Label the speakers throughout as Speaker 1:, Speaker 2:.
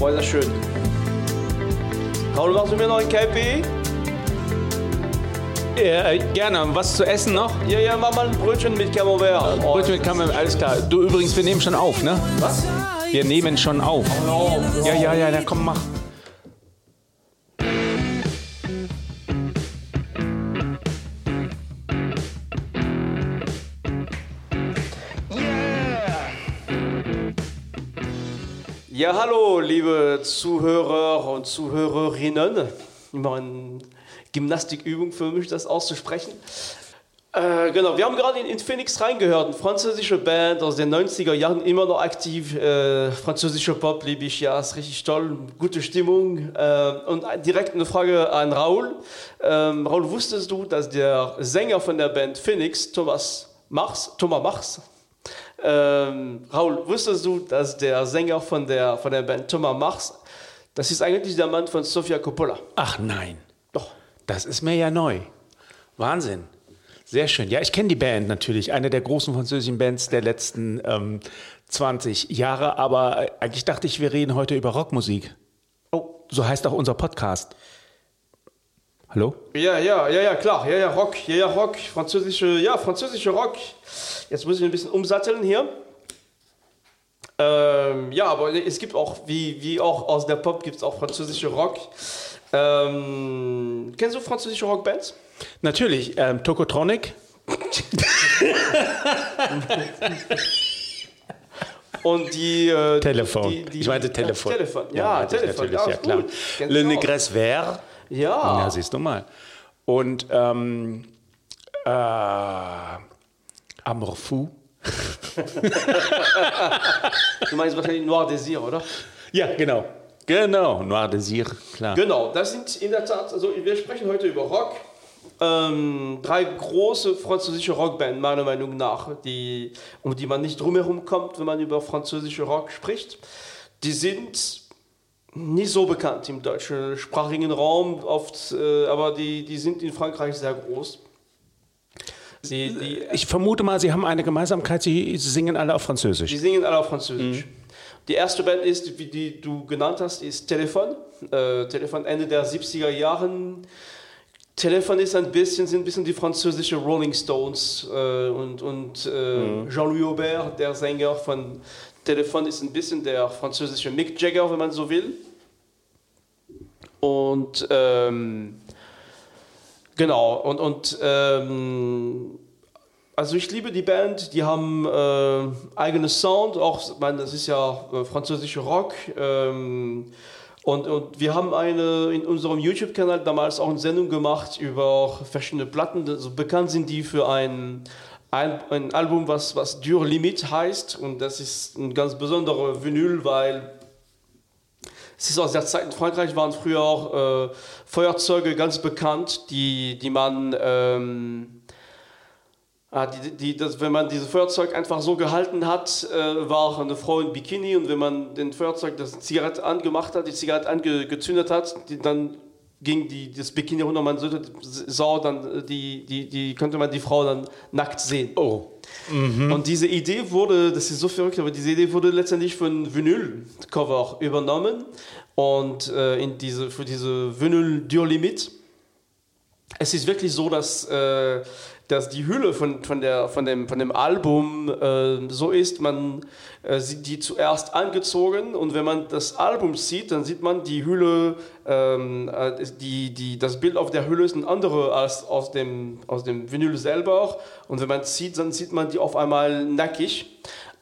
Speaker 1: Boah, ist das schön. Paul, machst du mir noch ein KP?
Speaker 2: Ja, äh, gerne. Was zu essen noch?
Speaker 1: Ja, ja, mach mal ein Brötchen mit Camembert. Oh,
Speaker 2: Brötchen mit Camembert, alles klar. Du übrigens, wir nehmen schon auf, ne?
Speaker 1: Was?
Speaker 2: Wir nehmen schon auf.
Speaker 1: Oh,
Speaker 2: Ja, ja, ja, dann komm, mach.
Speaker 1: Ja, hallo, liebe Zuhörer und Zuhörerinnen. Immer eine Gymnastikübung für mich, das auszusprechen. Äh, genau, wir haben gerade in, in Phoenix reingehört, eine französische Band aus den 90er Jahren, immer noch aktiv. Äh, französischer Pop liebe ich, ja, ist richtig toll, gute Stimmung. Äh, und direkt eine Frage an Raoul. Ähm, Raoul, wusstest du, dass der Sänger von der Band Phoenix, Thomas Mars, Thomas Mars, ähm, Raoul, wusstest du, dass der Sänger von der, von der Band Thomas Mars, das ist eigentlich der Mann von Sofia Coppola?
Speaker 2: Ach nein,
Speaker 1: Doch.
Speaker 2: das ist mir ja neu. Wahnsinn. Sehr schön. Ja, ich kenne die Band natürlich, eine der großen französischen Bands der letzten ähm, 20 Jahre, aber äh, eigentlich dachte ich, wir reden heute über Rockmusik. Oh, so heißt auch unser Podcast. Hallo?
Speaker 1: Ja, ja, ja, ja, klar. Ja, ja, Rock. Ja, ja, Rock. Französische, ja, französische Rock. Jetzt muss ich ein bisschen umsatteln hier. Ähm, ja, aber es gibt auch, wie, wie auch aus der Pop, gibt es auch französische Rock. Ähm, kennst du französische Rockbands?
Speaker 2: Natürlich, ähm, Tokotronic.
Speaker 1: Und die. Äh,
Speaker 2: Telefon.
Speaker 1: Die, die,
Speaker 2: ich meinte Telefon.
Speaker 1: Ja, Telefon, ja,
Speaker 2: ich
Speaker 1: Telefon.
Speaker 2: Natürlich,
Speaker 1: ja,
Speaker 2: ja, klar. Le
Speaker 1: du auch.
Speaker 2: Negres Vert.
Speaker 1: Ja.
Speaker 2: Ja, siehst du mal. Und ähm, äh, Amour Fou.
Speaker 1: Du meinst wahrscheinlich Noir Désir, oder?
Speaker 2: Ja, genau. Genau, Noir Désir, klar.
Speaker 1: Genau, das sind in der Tat, also wir sprechen heute über Rock. Ähm, drei große französische Rockbands, meiner Meinung nach, die, um die man nicht drumherum kommt, wenn man über französische Rock spricht. Die sind nicht so bekannt im deutschsprachigen Raum, oft, äh, aber die, die sind in Frankreich sehr groß. Die, die,
Speaker 2: Ich vermute mal, Sie haben eine Gemeinsamkeit, Sie singen alle auf Französisch.
Speaker 1: Die singen alle auf Französisch. Die erste Band ist, wie die du genannt hast, ist Telefon. Äh, Telefon Ende der 70er Jahren. Telefon ist ein bisschen, sind ein bisschen die französische Rolling Stones äh, und, und äh, Jean-Louis Aubert, der Sänger von Telefon, ist ein bisschen der französische Mick Jagger, wenn man so will. Und ähm, genau, und, und ähm, also ich liebe die Band, die haben äh, eigenen Sound, auch, ich meine, das ist ja äh, französischer Rock. Ähm, und, und wir haben eine in unserem YouTube-Kanal damals auch eine Sendung gemacht über verschiedene Platten. Also bekannt sind die für ein, ein, ein Album, was, was Dur Limit heißt. Und das ist ein ganz besonderer Vinyl, weil es ist aus der Zeit in Frankreich waren früher auch äh, Feuerzeuge ganz bekannt, die, die man, ähm, die, die, das, wenn man dieses Feuerzeug einfach so gehalten hat, äh, war eine Frau in Bikini und wenn man den Feuerzeug, das Zigarette angemacht hat, die Zigarette angezündet hat, die, dann ging die, das Bikini runter, man sah dann, äh, die, die, die, könnte man die Frau dann nackt sehen.
Speaker 2: Oh.
Speaker 1: Und diese Idee wurde, das ist so verrückt, aber diese Idee wurde letztendlich von Vinyl-Cover übernommen und äh, in diese, für diese Vinyl Dur Limit. Es ist wirklich so, dass, äh, dass die Hülle von, von, der, von, dem, von dem Album äh, so ist, man äh, sieht die zuerst angezogen und wenn man das Album sieht, dann sieht man die Hülle, ähm, äh, die, die, das Bild auf der Hülle ist ein anderes als aus dem, aus dem Vinyl selber und wenn man sieht, dann sieht man die auf einmal nackig.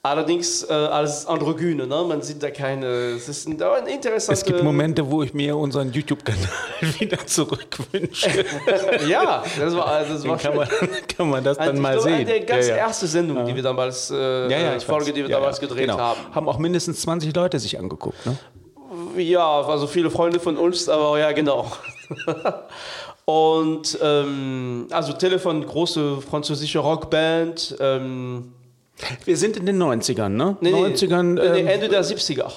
Speaker 1: Allerdings äh, als Androgyne, ne? man sieht da keine. Es ist ein, ein interessantes.
Speaker 2: Es gibt Momente, wo ich mir unseren YouTube-Kanal wieder zurückwünsche.
Speaker 1: ja, das war, also das war
Speaker 2: kann, man, kann man das dann mal
Speaker 1: glaube,
Speaker 2: sehen.
Speaker 1: Eine ganz
Speaker 2: Ja, ja.
Speaker 1: erste Sendung, die wir damals, äh,
Speaker 2: Ja, ja,
Speaker 1: Folge, die wir damals gedreht
Speaker 2: genau.
Speaker 1: haben.
Speaker 2: Haben auch mindestens 20 Leute sich angeguckt. Ne?
Speaker 1: Ja, also viele Freunde von uns, aber ja, genau. Und ähm, also Telefon, große französische Rockband. Ähm,
Speaker 2: Wir sind in den 90ern, ne?
Speaker 1: nee, nee,
Speaker 2: 90ern,
Speaker 1: nee,
Speaker 2: ähm,
Speaker 1: Ende der 70er.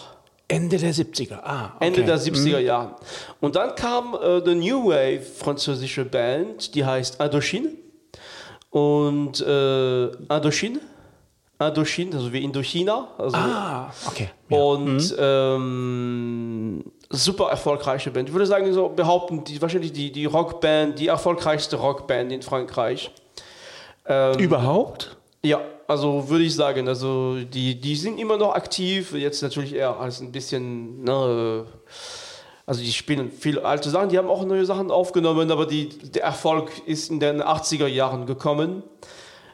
Speaker 2: Ende der 70er. Ah, okay.
Speaker 1: Ende der 70er Jahre. Und dann kam äh, die New Wave französische Band, die heißt Indochine. Und äh, Indochine, Indochine, also wie Indochina. Also
Speaker 2: Ah, okay.
Speaker 1: und ähm, super erfolgreiche Band. Ich würde sagen, so behaupten, die, wahrscheinlich die, die Rockband, die erfolgreichste Rockband in Frankreich. Ähm,
Speaker 2: Überhaupt?
Speaker 1: Ja, also würde ich sagen, also die, die sind immer noch aktiv, jetzt natürlich eher als ein bisschen, ne, also die spielen viele alte Sachen, die haben auch neue Sachen aufgenommen, aber die, der Erfolg ist in den 80er Jahren gekommen.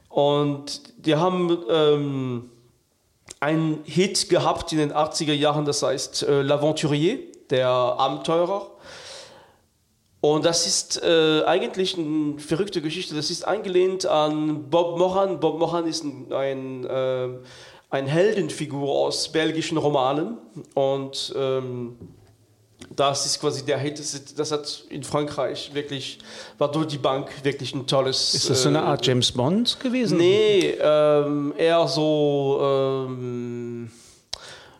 Speaker 1: Und die haben ähm, einen Hit gehabt in den 80er Jahren, das heißt äh, L'Aventurier, der Abenteurer. Und das ist äh, eigentlich eine verrückte Geschichte. Das ist angelehnt an Bob Moran. Bob Moran ist ein, ein, äh, ein Heldenfigur aus belgischen Romanen. Und ähm, das ist quasi der Hit. Das, hat in Frankreich wirklich, war durch die Bank wirklich ein tolles.
Speaker 2: Ist das so eine
Speaker 1: äh,
Speaker 2: Art James Bond gewesen?
Speaker 1: Nee, ähm, eher so. Ähm,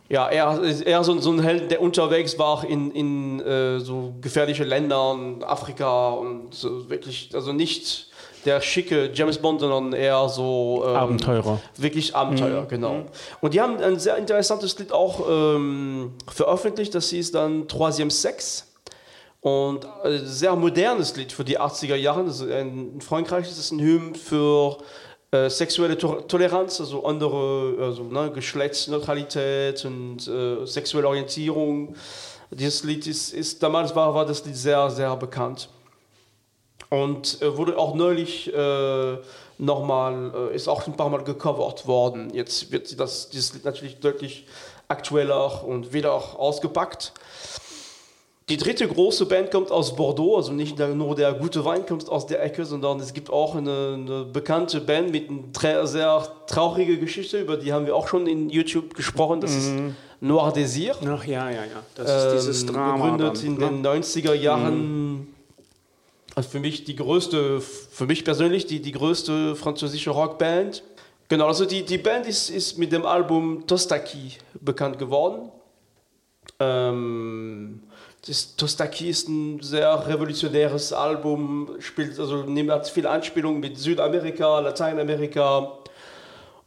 Speaker 1: ja, eher, eher so, so ein Held, der unterwegs war in, in äh, so gefährliche Ländern, Afrika und so wirklich, also nicht der schicke James Bond, sondern eher so. Ähm,
Speaker 2: Abenteurer.
Speaker 1: Wirklich Abenteuer, genau. Und die haben ein sehr interessantes Lied auch ähm, veröffentlicht, das hieß dann Troisième Sex. Und ein sehr modernes Lied für die 80er Jahre. Also in Frankreich ist es ein Hymn für äh, sexuelle to Toleranz, also andere also, ne, Geschlechtsneutralität und äh, sexuelle Orientierung. Dieses Lied ist, ist damals war, war das Lied sehr, sehr bekannt. Und äh, wurde auch neulich äh, nochmal, äh, ist auch ein paar Mal gecovert worden. Jetzt wird das, dieses Lied natürlich deutlich aktueller und wieder auch ausgepackt. Die dritte große Band kommt aus Bordeaux, also nicht nur der gute Wein kommt aus der Ecke, sondern es gibt auch eine, eine bekannte Band mit einer sehr traurigen Geschichte, über die haben wir auch schon in YouTube gesprochen. Das ist Noir Désir.
Speaker 2: Ach ja, ja, ja. Das ist dieses
Speaker 1: Ähm,
Speaker 2: Drama.
Speaker 1: Gegründet
Speaker 2: dann,
Speaker 1: in
Speaker 2: ne?
Speaker 1: den 90er Jahren. Also für mich die größte, für mich persönlich die, die größte französische Rockband. Genau, also die, die Band ist, ist mit dem Album Tostaki bekannt geworden. Ähm, das Tostaki ist ein sehr revolutionäres Album, spielt, also nimmt viel Anspielung mit Südamerika, Lateinamerika.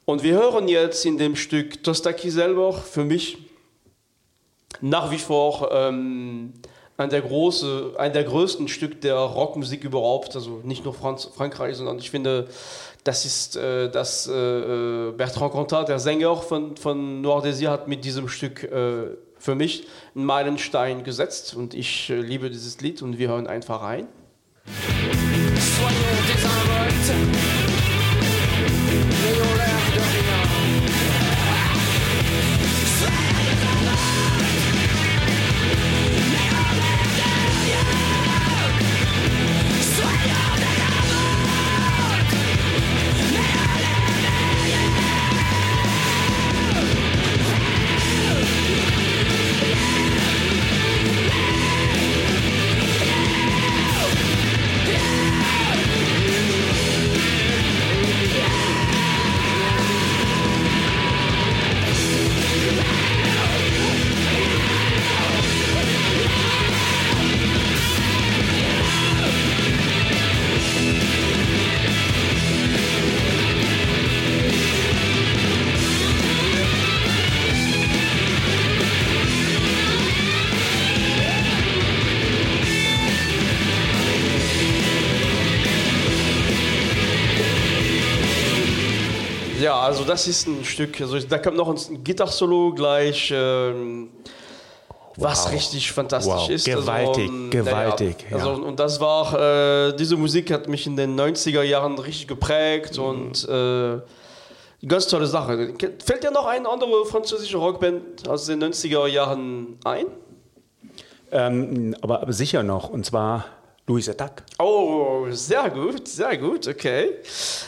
Speaker 1: Und wir hören jetzt in dem Stück Tostaki selber für mich nach wie vor ähm, ein, der große, ein der größten Stück der Rockmusik überhaupt, also nicht nur Franz, Frankreich, sondern ich finde, das ist äh, das äh, äh, Bertrand Cantat, der Sänger von, von Noir Désir, hat mit diesem Stück äh, für mich einen Meilenstein gesetzt und ich äh, liebe dieses Lied und wir hören einfach rein.
Speaker 3: Soyons désinvoltes, n'ayons l'air de rien.
Speaker 1: Also das ist ein Stück, also da kommt noch ein Gitarre-Solo gleich, ähm, was
Speaker 2: Wow.
Speaker 1: richtig fantastisch
Speaker 2: Wow.
Speaker 1: ist.
Speaker 2: Gewaltig,
Speaker 1: ähm,
Speaker 2: gewaltig,
Speaker 1: Ja. Also, und das war, äh, diese Musik hat mich in den 90er Jahren richtig geprägt
Speaker 2: Mhm.
Speaker 1: und äh, ganz tolle Sache. Fällt dir noch eine andere französische Rockband aus den 90er Jahren ein?
Speaker 2: Ähm, aber, aber sicher noch, und zwar Louis Attack.
Speaker 1: Oh, sehr gut, sehr gut, okay.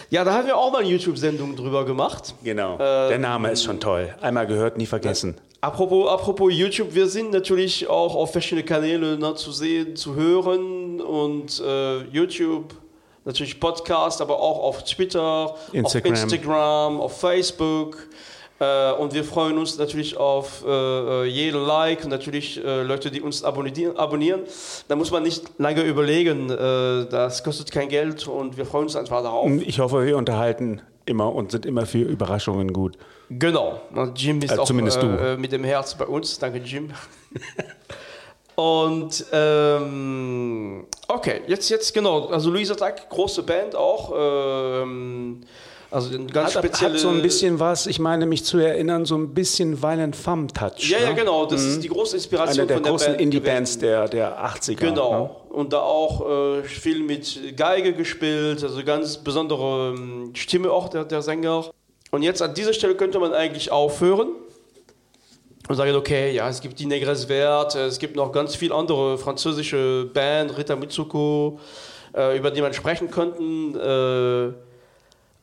Speaker 1: Ja, da haben wir auch mal eine YouTube-Sendung drüber gemacht.
Speaker 2: Genau.
Speaker 1: Äh,
Speaker 2: Der Name ist schon toll. Einmal gehört, nie vergessen.
Speaker 1: Apropos, apropos YouTube, wir sind natürlich auch auf verschiedene Kanäle ne, zu sehen, zu hören und äh, YouTube, natürlich Podcast, aber auch auf Twitter,
Speaker 2: Instagram.
Speaker 1: auf Instagram, auf Facebook. Äh, und wir freuen uns natürlich auf äh, jeden Like und natürlich äh, Leute, die uns abonnieren, abonnieren. Da muss man nicht lange überlegen, äh, das kostet kein Geld und wir freuen uns einfach darauf.
Speaker 2: Ich hoffe, wir unterhalten immer und sind immer für Überraschungen gut.
Speaker 1: Genau. Und Jim ist
Speaker 2: Äh,
Speaker 1: auch äh, mit dem Herz bei uns. Danke, Jim. Und ähm, okay, jetzt, jetzt genau. Also Luisa Tag, große Band auch. Ähm, also ein ganz
Speaker 2: Hat,
Speaker 1: spezielle.
Speaker 2: hat so ein bisschen was, ich meine mich zu erinnern, so ein bisschen Violent Femme-Touch.
Speaker 1: Ja, ja,
Speaker 2: ne?
Speaker 1: genau. Das ist die große Inspiration
Speaker 2: Eine der
Speaker 1: von der
Speaker 2: großen
Speaker 1: Band
Speaker 2: Indie-Bands der, der 80er.
Speaker 1: Genau. Und da auch äh, viel mit Geige gespielt, also ganz besondere ähm, Stimme auch der, der Sänger. Und jetzt an dieser Stelle könnte man eigentlich aufhören und sagen, okay, ja, es gibt die Negres Vert, es gibt noch ganz viele andere französische Band, Rita Mitsuko, äh, über die man sprechen könnten. Äh,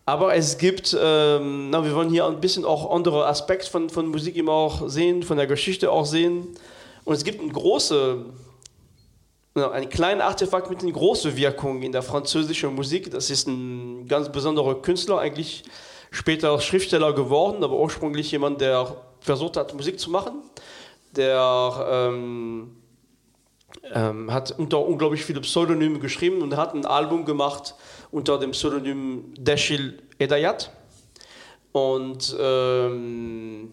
Speaker 1: aber es gibt, ähm, na, wir wollen hier ein bisschen auch andere Aspekte von, von Musik immer auch sehen, von der Geschichte auch sehen. Und es gibt eine große, ein kleines Artefakt mit einer großen Wirkung in der französischen Musik. Das ist ein ganz besonderer Künstler, eigentlich später Schriftsteller geworden, aber ursprünglich jemand, der versucht hat, Musik zu machen. Der ähm, ähm, hat unter unglaublich viele Pseudonyme geschrieben und hat ein Album gemacht unter dem Pseudonym Deshil Edayat. Und ähm,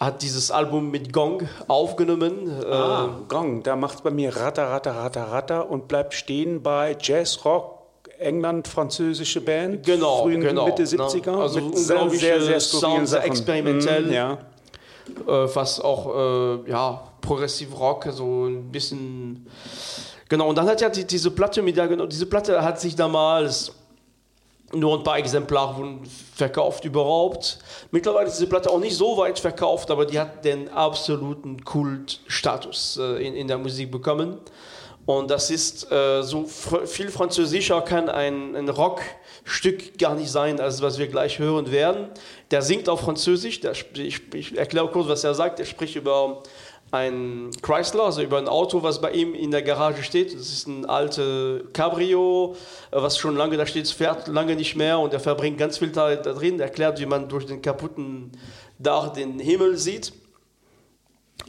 Speaker 1: hat dieses Album mit Gong aufgenommen.
Speaker 2: Ah,
Speaker 1: Ähm,
Speaker 2: Gong, da macht es bei mir Ratter, Ratter, Ratter, Ratter und bleibt stehen bei Jazz, Rock, England, französische Band.
Speaker 1: Genau,
Speaker 2: frühen
Speaker 1: genau,
Speaker 2: Mitte
Speaker 1: ne?
Speaker 2: 70er.
Speaker 1: Also
Speaker 2: mit sehr, sehr, sehr
Speaker 1: sehr
Speaker 2: Sachen.
Speaker 1: experimentell.
Speaker 2: Mhm, ja.
Speaker 1: Äh, fast auch äh, ja, Progressive Rock, so ein bisschen. Genau, und dann hat ja die, diese Platte mit der, genau, diese Platte hat sich damals nur ein paar Exemplare verkauft überhaupt. Mittlerweile ist diese Platte auch nicht so weit verkauft, aber die hat den absoluten Kultstatus äh, in, in der Musik bekommen. Und das ist äh, so fr viel französischer kann ein, ein Rockstück gar nicht sein, als was wir gleich hören werden. Der singt auf Französisch, der, ich, ich erkläre kurz, was er sagt. Er spricht über ein Chrysler, also über ein Auto, was bei ihm in der Garage steht. Das ist ein alte Cabrio, äh, was schon lange da steht, fährt lange nicht mehr und er verbringt ganz viel Zeit da drin, erklärt, wie man durch den kaputten Dach den Himmel sieht.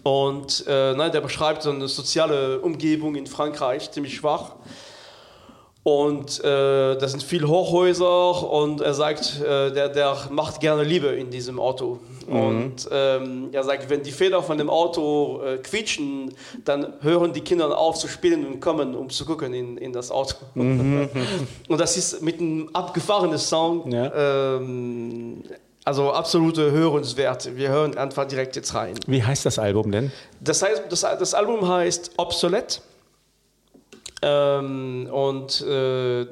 Speaker 1: Und äh, nein, der beschreibt so eine soziale Umgebung in Frankreich, ziemlich schwach. Und äh, das sind viele Hochhäuser und er sagt, äh, der, der macht gerne Liebe in diesem Auto. Und ähm, er sagt, wenn die Feder von dem Auto äh, quietschen, dann hören die Kinder auf zu spielen und kommen, um zu gucken in, in das Auto. und das ist mit einem abgefahrenen Sound.
Speaker 2: Ja.
Speaker 1: Ähm, also absolute Hörenswert. Wir hören einfach direkt jetzt rein.
Speaker 2: Wie heißt das Album denn?
Speaker 1: Das, heißt, das, das Album heißt Obsolete. Ähm, und äh,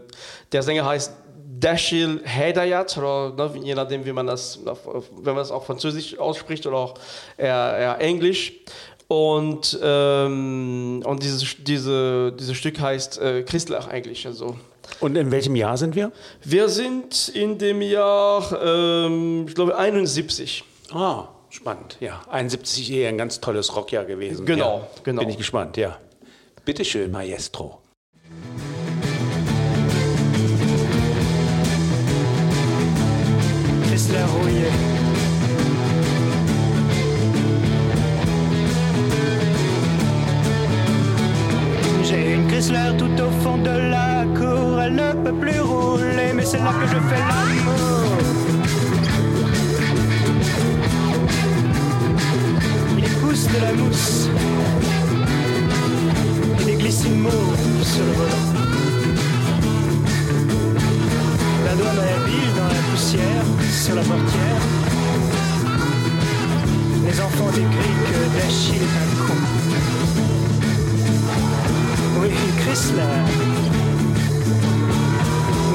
Speaker 1: der Sänger heißt Dashil Hedayat, oder ne, je nachdem, wie man das, wenn man das auch Französisch ausspricht oder auch eher, eher Englisch. Und, ähm, und dieses, diese, dieses Stück heißt äh, Christlach eigentlich. Also.
Speaker 2: Und in welchem Jahr sind wir?
Speaker 1: Wir sind in dem Jahr, ähm, ich glaube, 71.
Speaker 2: Ah, spannend. Ja, 71 eher ein ganz tolles Rockjahr gewesen.
Speaker 1: Genau,
Speaker 2: ja.
Speaker 1: genau.
Speaker 2: Bin ich gespannt, ja. Bitteschön, Maestro.
Speaker 3: Chrysler rouillé. J'ai Tout au fond de la cour, elle ne peut plus rouler, mais c'est là que je fais l'amour. Il pousse de la mousse et des glycines-mots sur le volant. La doigt dans la ville, dans la poussière, sur la portière. Les enfants décrivent que Dachille est un con. Chrysler.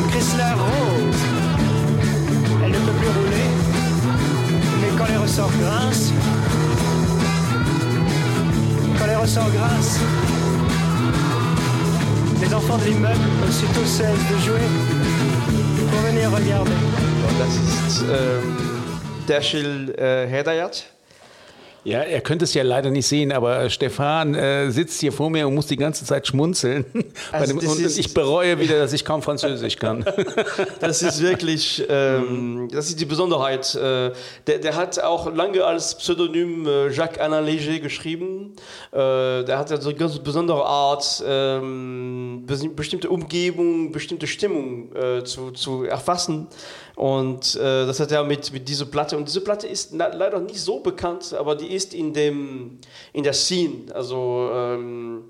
Speaker 3: Une Chrysler rose. Elle ne peut plus rouler. Mais quand les ressorts grincent, quand les ressorts grincent, les enfants de l'immeuble aussitôt cessent de jouer pour venir regarder.
Speaker 1: Dashil äh, Hedayat?
Speaker 2: Ja, er könnte es ja leider nicht sehen, aber Stefan äh, sitzt hier vor mir und muss die ganze Zeit schmunzeln.
Speaker 1: Also
Speaker 2: dem, und
Speaker 1: ist-
Speaker 2: ich bereue wieder, dass ich kaum Französisch kann.
Speaker 1: Das ist wirklich, ähm, das ist die Besonderheit. Äh, der, der hat auch lange als Pseudonym äh, Jacques Alain Léger geschrieben. Äh, der hat ja so eine ganz besondere Art, ähm, bes- bestimmte Umgebung, bestimmte Stimmung äh, zu, zu erfassen. Und äh, das hat er mit, mit dieser Platte. Und diese Platte ist leider nicht so bekannt, aber die ist in, dem, in der Scene, also ähm,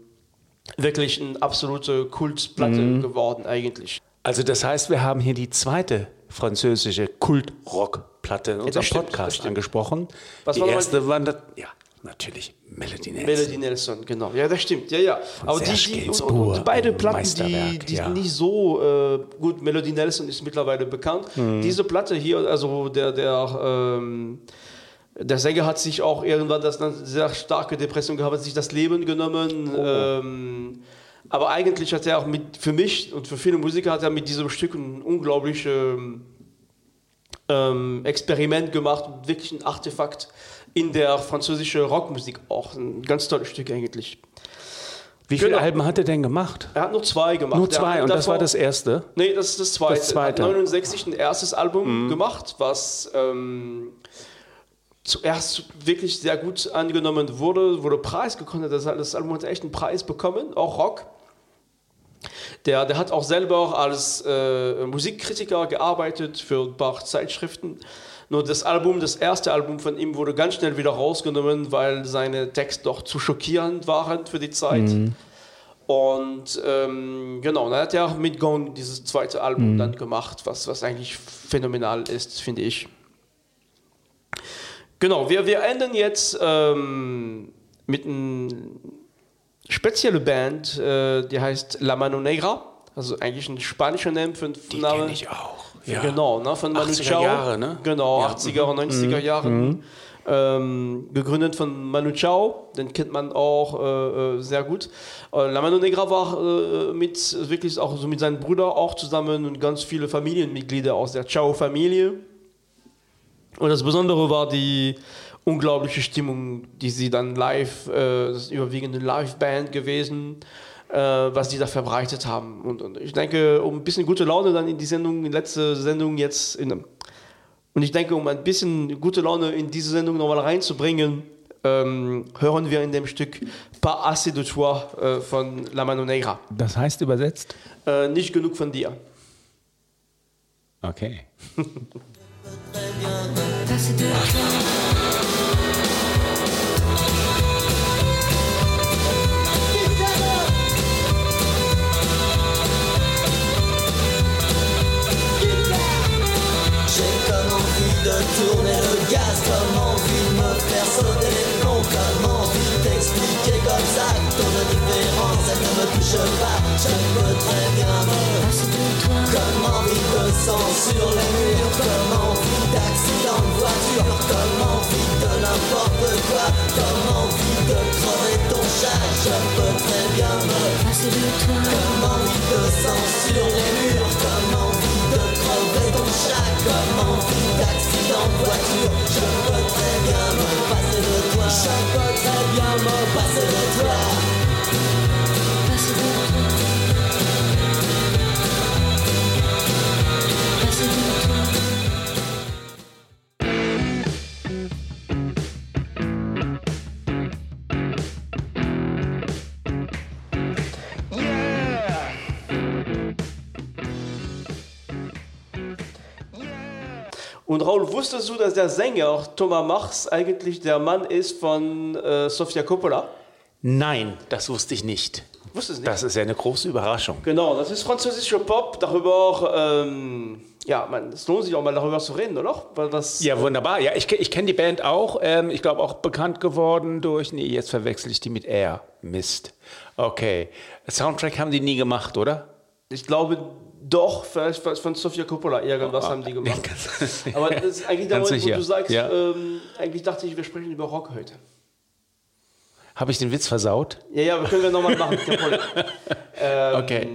Speaker 1: wirklich eine absolute Kultplatte
Speaker 2: Mhm.
Speaker 1: geworden eigentlich.
Speaker 2: Also das heißt, wir haben hier die zweite französische Kultrock-Platte in unserem
Speaker 1: das
Speaker 2: Podcast
Speaker 1: stimmt.
Speaker 2: angesprochen.
Speaker 1: Was
Speaker 2: die erste war, ja, natürlich Melody Nelson.
Speaker 1: Melody Nelson, genau. Ja, das stimmt. Ja, ja. Aber die,
Speaker 2: Serge
Speaker 1: die, und,
Speaker 2: Gainsbourg,
Speaker 1: und beide Platten, die, die
Speaker 2: ja.
Speaker 1: sind nicht so äh, gut. Melody Nelson ist mittlerweile bekannt.
Speaker 2: Mhm.
Speaker 1: Diese Platte hier, also der, der, ähm, der Sänger hat sich auch irgendwann das eine sehr starke Depression gehabt, hat sich das Leben genommen.
Speaker 2: Oh.
Speaker 1: Ähm, aber eigentlich hat er auch mit, für mich und für viele Musiker hat er mit diesem Stück ein unglaubliches ähm, Experiment gemacht, wirklich ein Artefakt in der französischen Rockmusik auch. Ein ganz tolles Stück eigentlich.
Speaker 2: Wie viele
Speaker 1: Genau.
Speaker 2: Alben hat er denn gemacht?
Speaker 1: Er hat nur zwei gemacht.
Speaker 2: Nur zwei und das war das erste.
Speaker 1: Nee, das ist das zweite.
Speaker 2: Das zweite.
Speaker 1: Er hat 69 ein erstes Album gemacht, was ähm, zuerst wirklich sehr gut angenommen wurde, wurde Preis gekommen. Das, das Album hat echt einen Preis bekommen, auch Rock. Der, der hat auch selber als äh, Musikkritiker gearbeitet für ein paar Zeitschriften. Nur das Album, das erste Album von ihm wurde ganz schnell wieder rausgenommen, weil seine Texte doch zu schockierend waren für die Zeit. Und ähm, genau, dann hat er mit Gone dieses zweite Album dann gemacht, was, was eigentlich phänomenal ist, finde ich. Genau, wir, wir enden jetzt ähm, mit einer speziellen Band, äh, die heißt La Mano Negra, also eigentlich ein spanischer Name für
Speaker 2: Die
Speaker 1: Name.
Speaker 2: kenne ich auch. Ja.
Speaker 1: Genau, ne, von Manu
Speaker 2: 80er
Speaker 1: Chao.
Speaker 2: Jahre, ne?
Speaker 1: Genau,
Speaker 2: Ja.
Speaker 1: 80er und 90er Jahren. Ähm, gegründet von Manu Chao, den kennt man auch äh, äh, sehr gut. Äh, La Mano Negra war äh, mit wirklich auch so mit seinem Bruder auch zusammen und ganz viele Familienmitglieder aus der Chao-Familie. Und das Besondere war die unglaubliche Stimmung, die sie dann live, äh, das ist überwiegend eine Live-Band gewesen, was die da verbreitet haben. Und, und ich denke, um ein bisschen gute Laune dann in die Sendung, in die letzte Sendung jetzt, in, und ich denke, um ein bisschen gute Laune in diese Sendung nochmal reinzubringen, ähm, hören wir in dem Stück Pas assez de toi äh, von La Mano Negra.
Speaker 2: Das heißt übersetzt?
Speaker 1: Äh, nicht genug von dir.
Speaker 2: Okay.
Speaker 4: Passer de toi.
Speaker 5: comme envie de sang sur les murs, comme envie de crever ton chat, comme envie d'accident de voiture. Je peux très bien me passer de toi. Je peux très bien me passer de toi.
Speaker 4: Passer de toi.
Speaker 1: Raul, wusstest du, dass der Sänger Thomas Machs eigentlich der Mann ist von äh, Sofia Coppola?
Speaker 2: Nein, das wusste ich nicht.
Speaker 1: Wusstest nicht?
Speaker 2: Das ist ja eine große Überraschung.
Speaker 1: Genau, das ist französischer Pop, darüber, ähm, ja, man, es lohnt sich auch mal darüber zu reden, oder? Das,
Speaker 2: Ja, wunderbar. Ja, ich, ich kenne die Band auch. Ähm, ich glaube auch bekannt geworden durch. Nee, jetzt verwechsel ich die mit Air. Mist. Okay. Soundtrack haben die nie gemacht, oder?
Speaker 1: ich glaube doch, vielleicht von Sofia Coppola, irgendwas haben die gemacht. Aber das ist eigentlich der
Speaker 2: Ganz
Speaker 1: Moment, wo du sagst,
Speaker 2: Ja.
Speaker 1: ähm, eigentlich dachte ich, wir sprechen über Rock heute.
Speaker 2: Habe ich den Witz versaut?
Speaker 1: Ja, ja, können wir nochmal machen. ähm,
Speaker 2: Okay.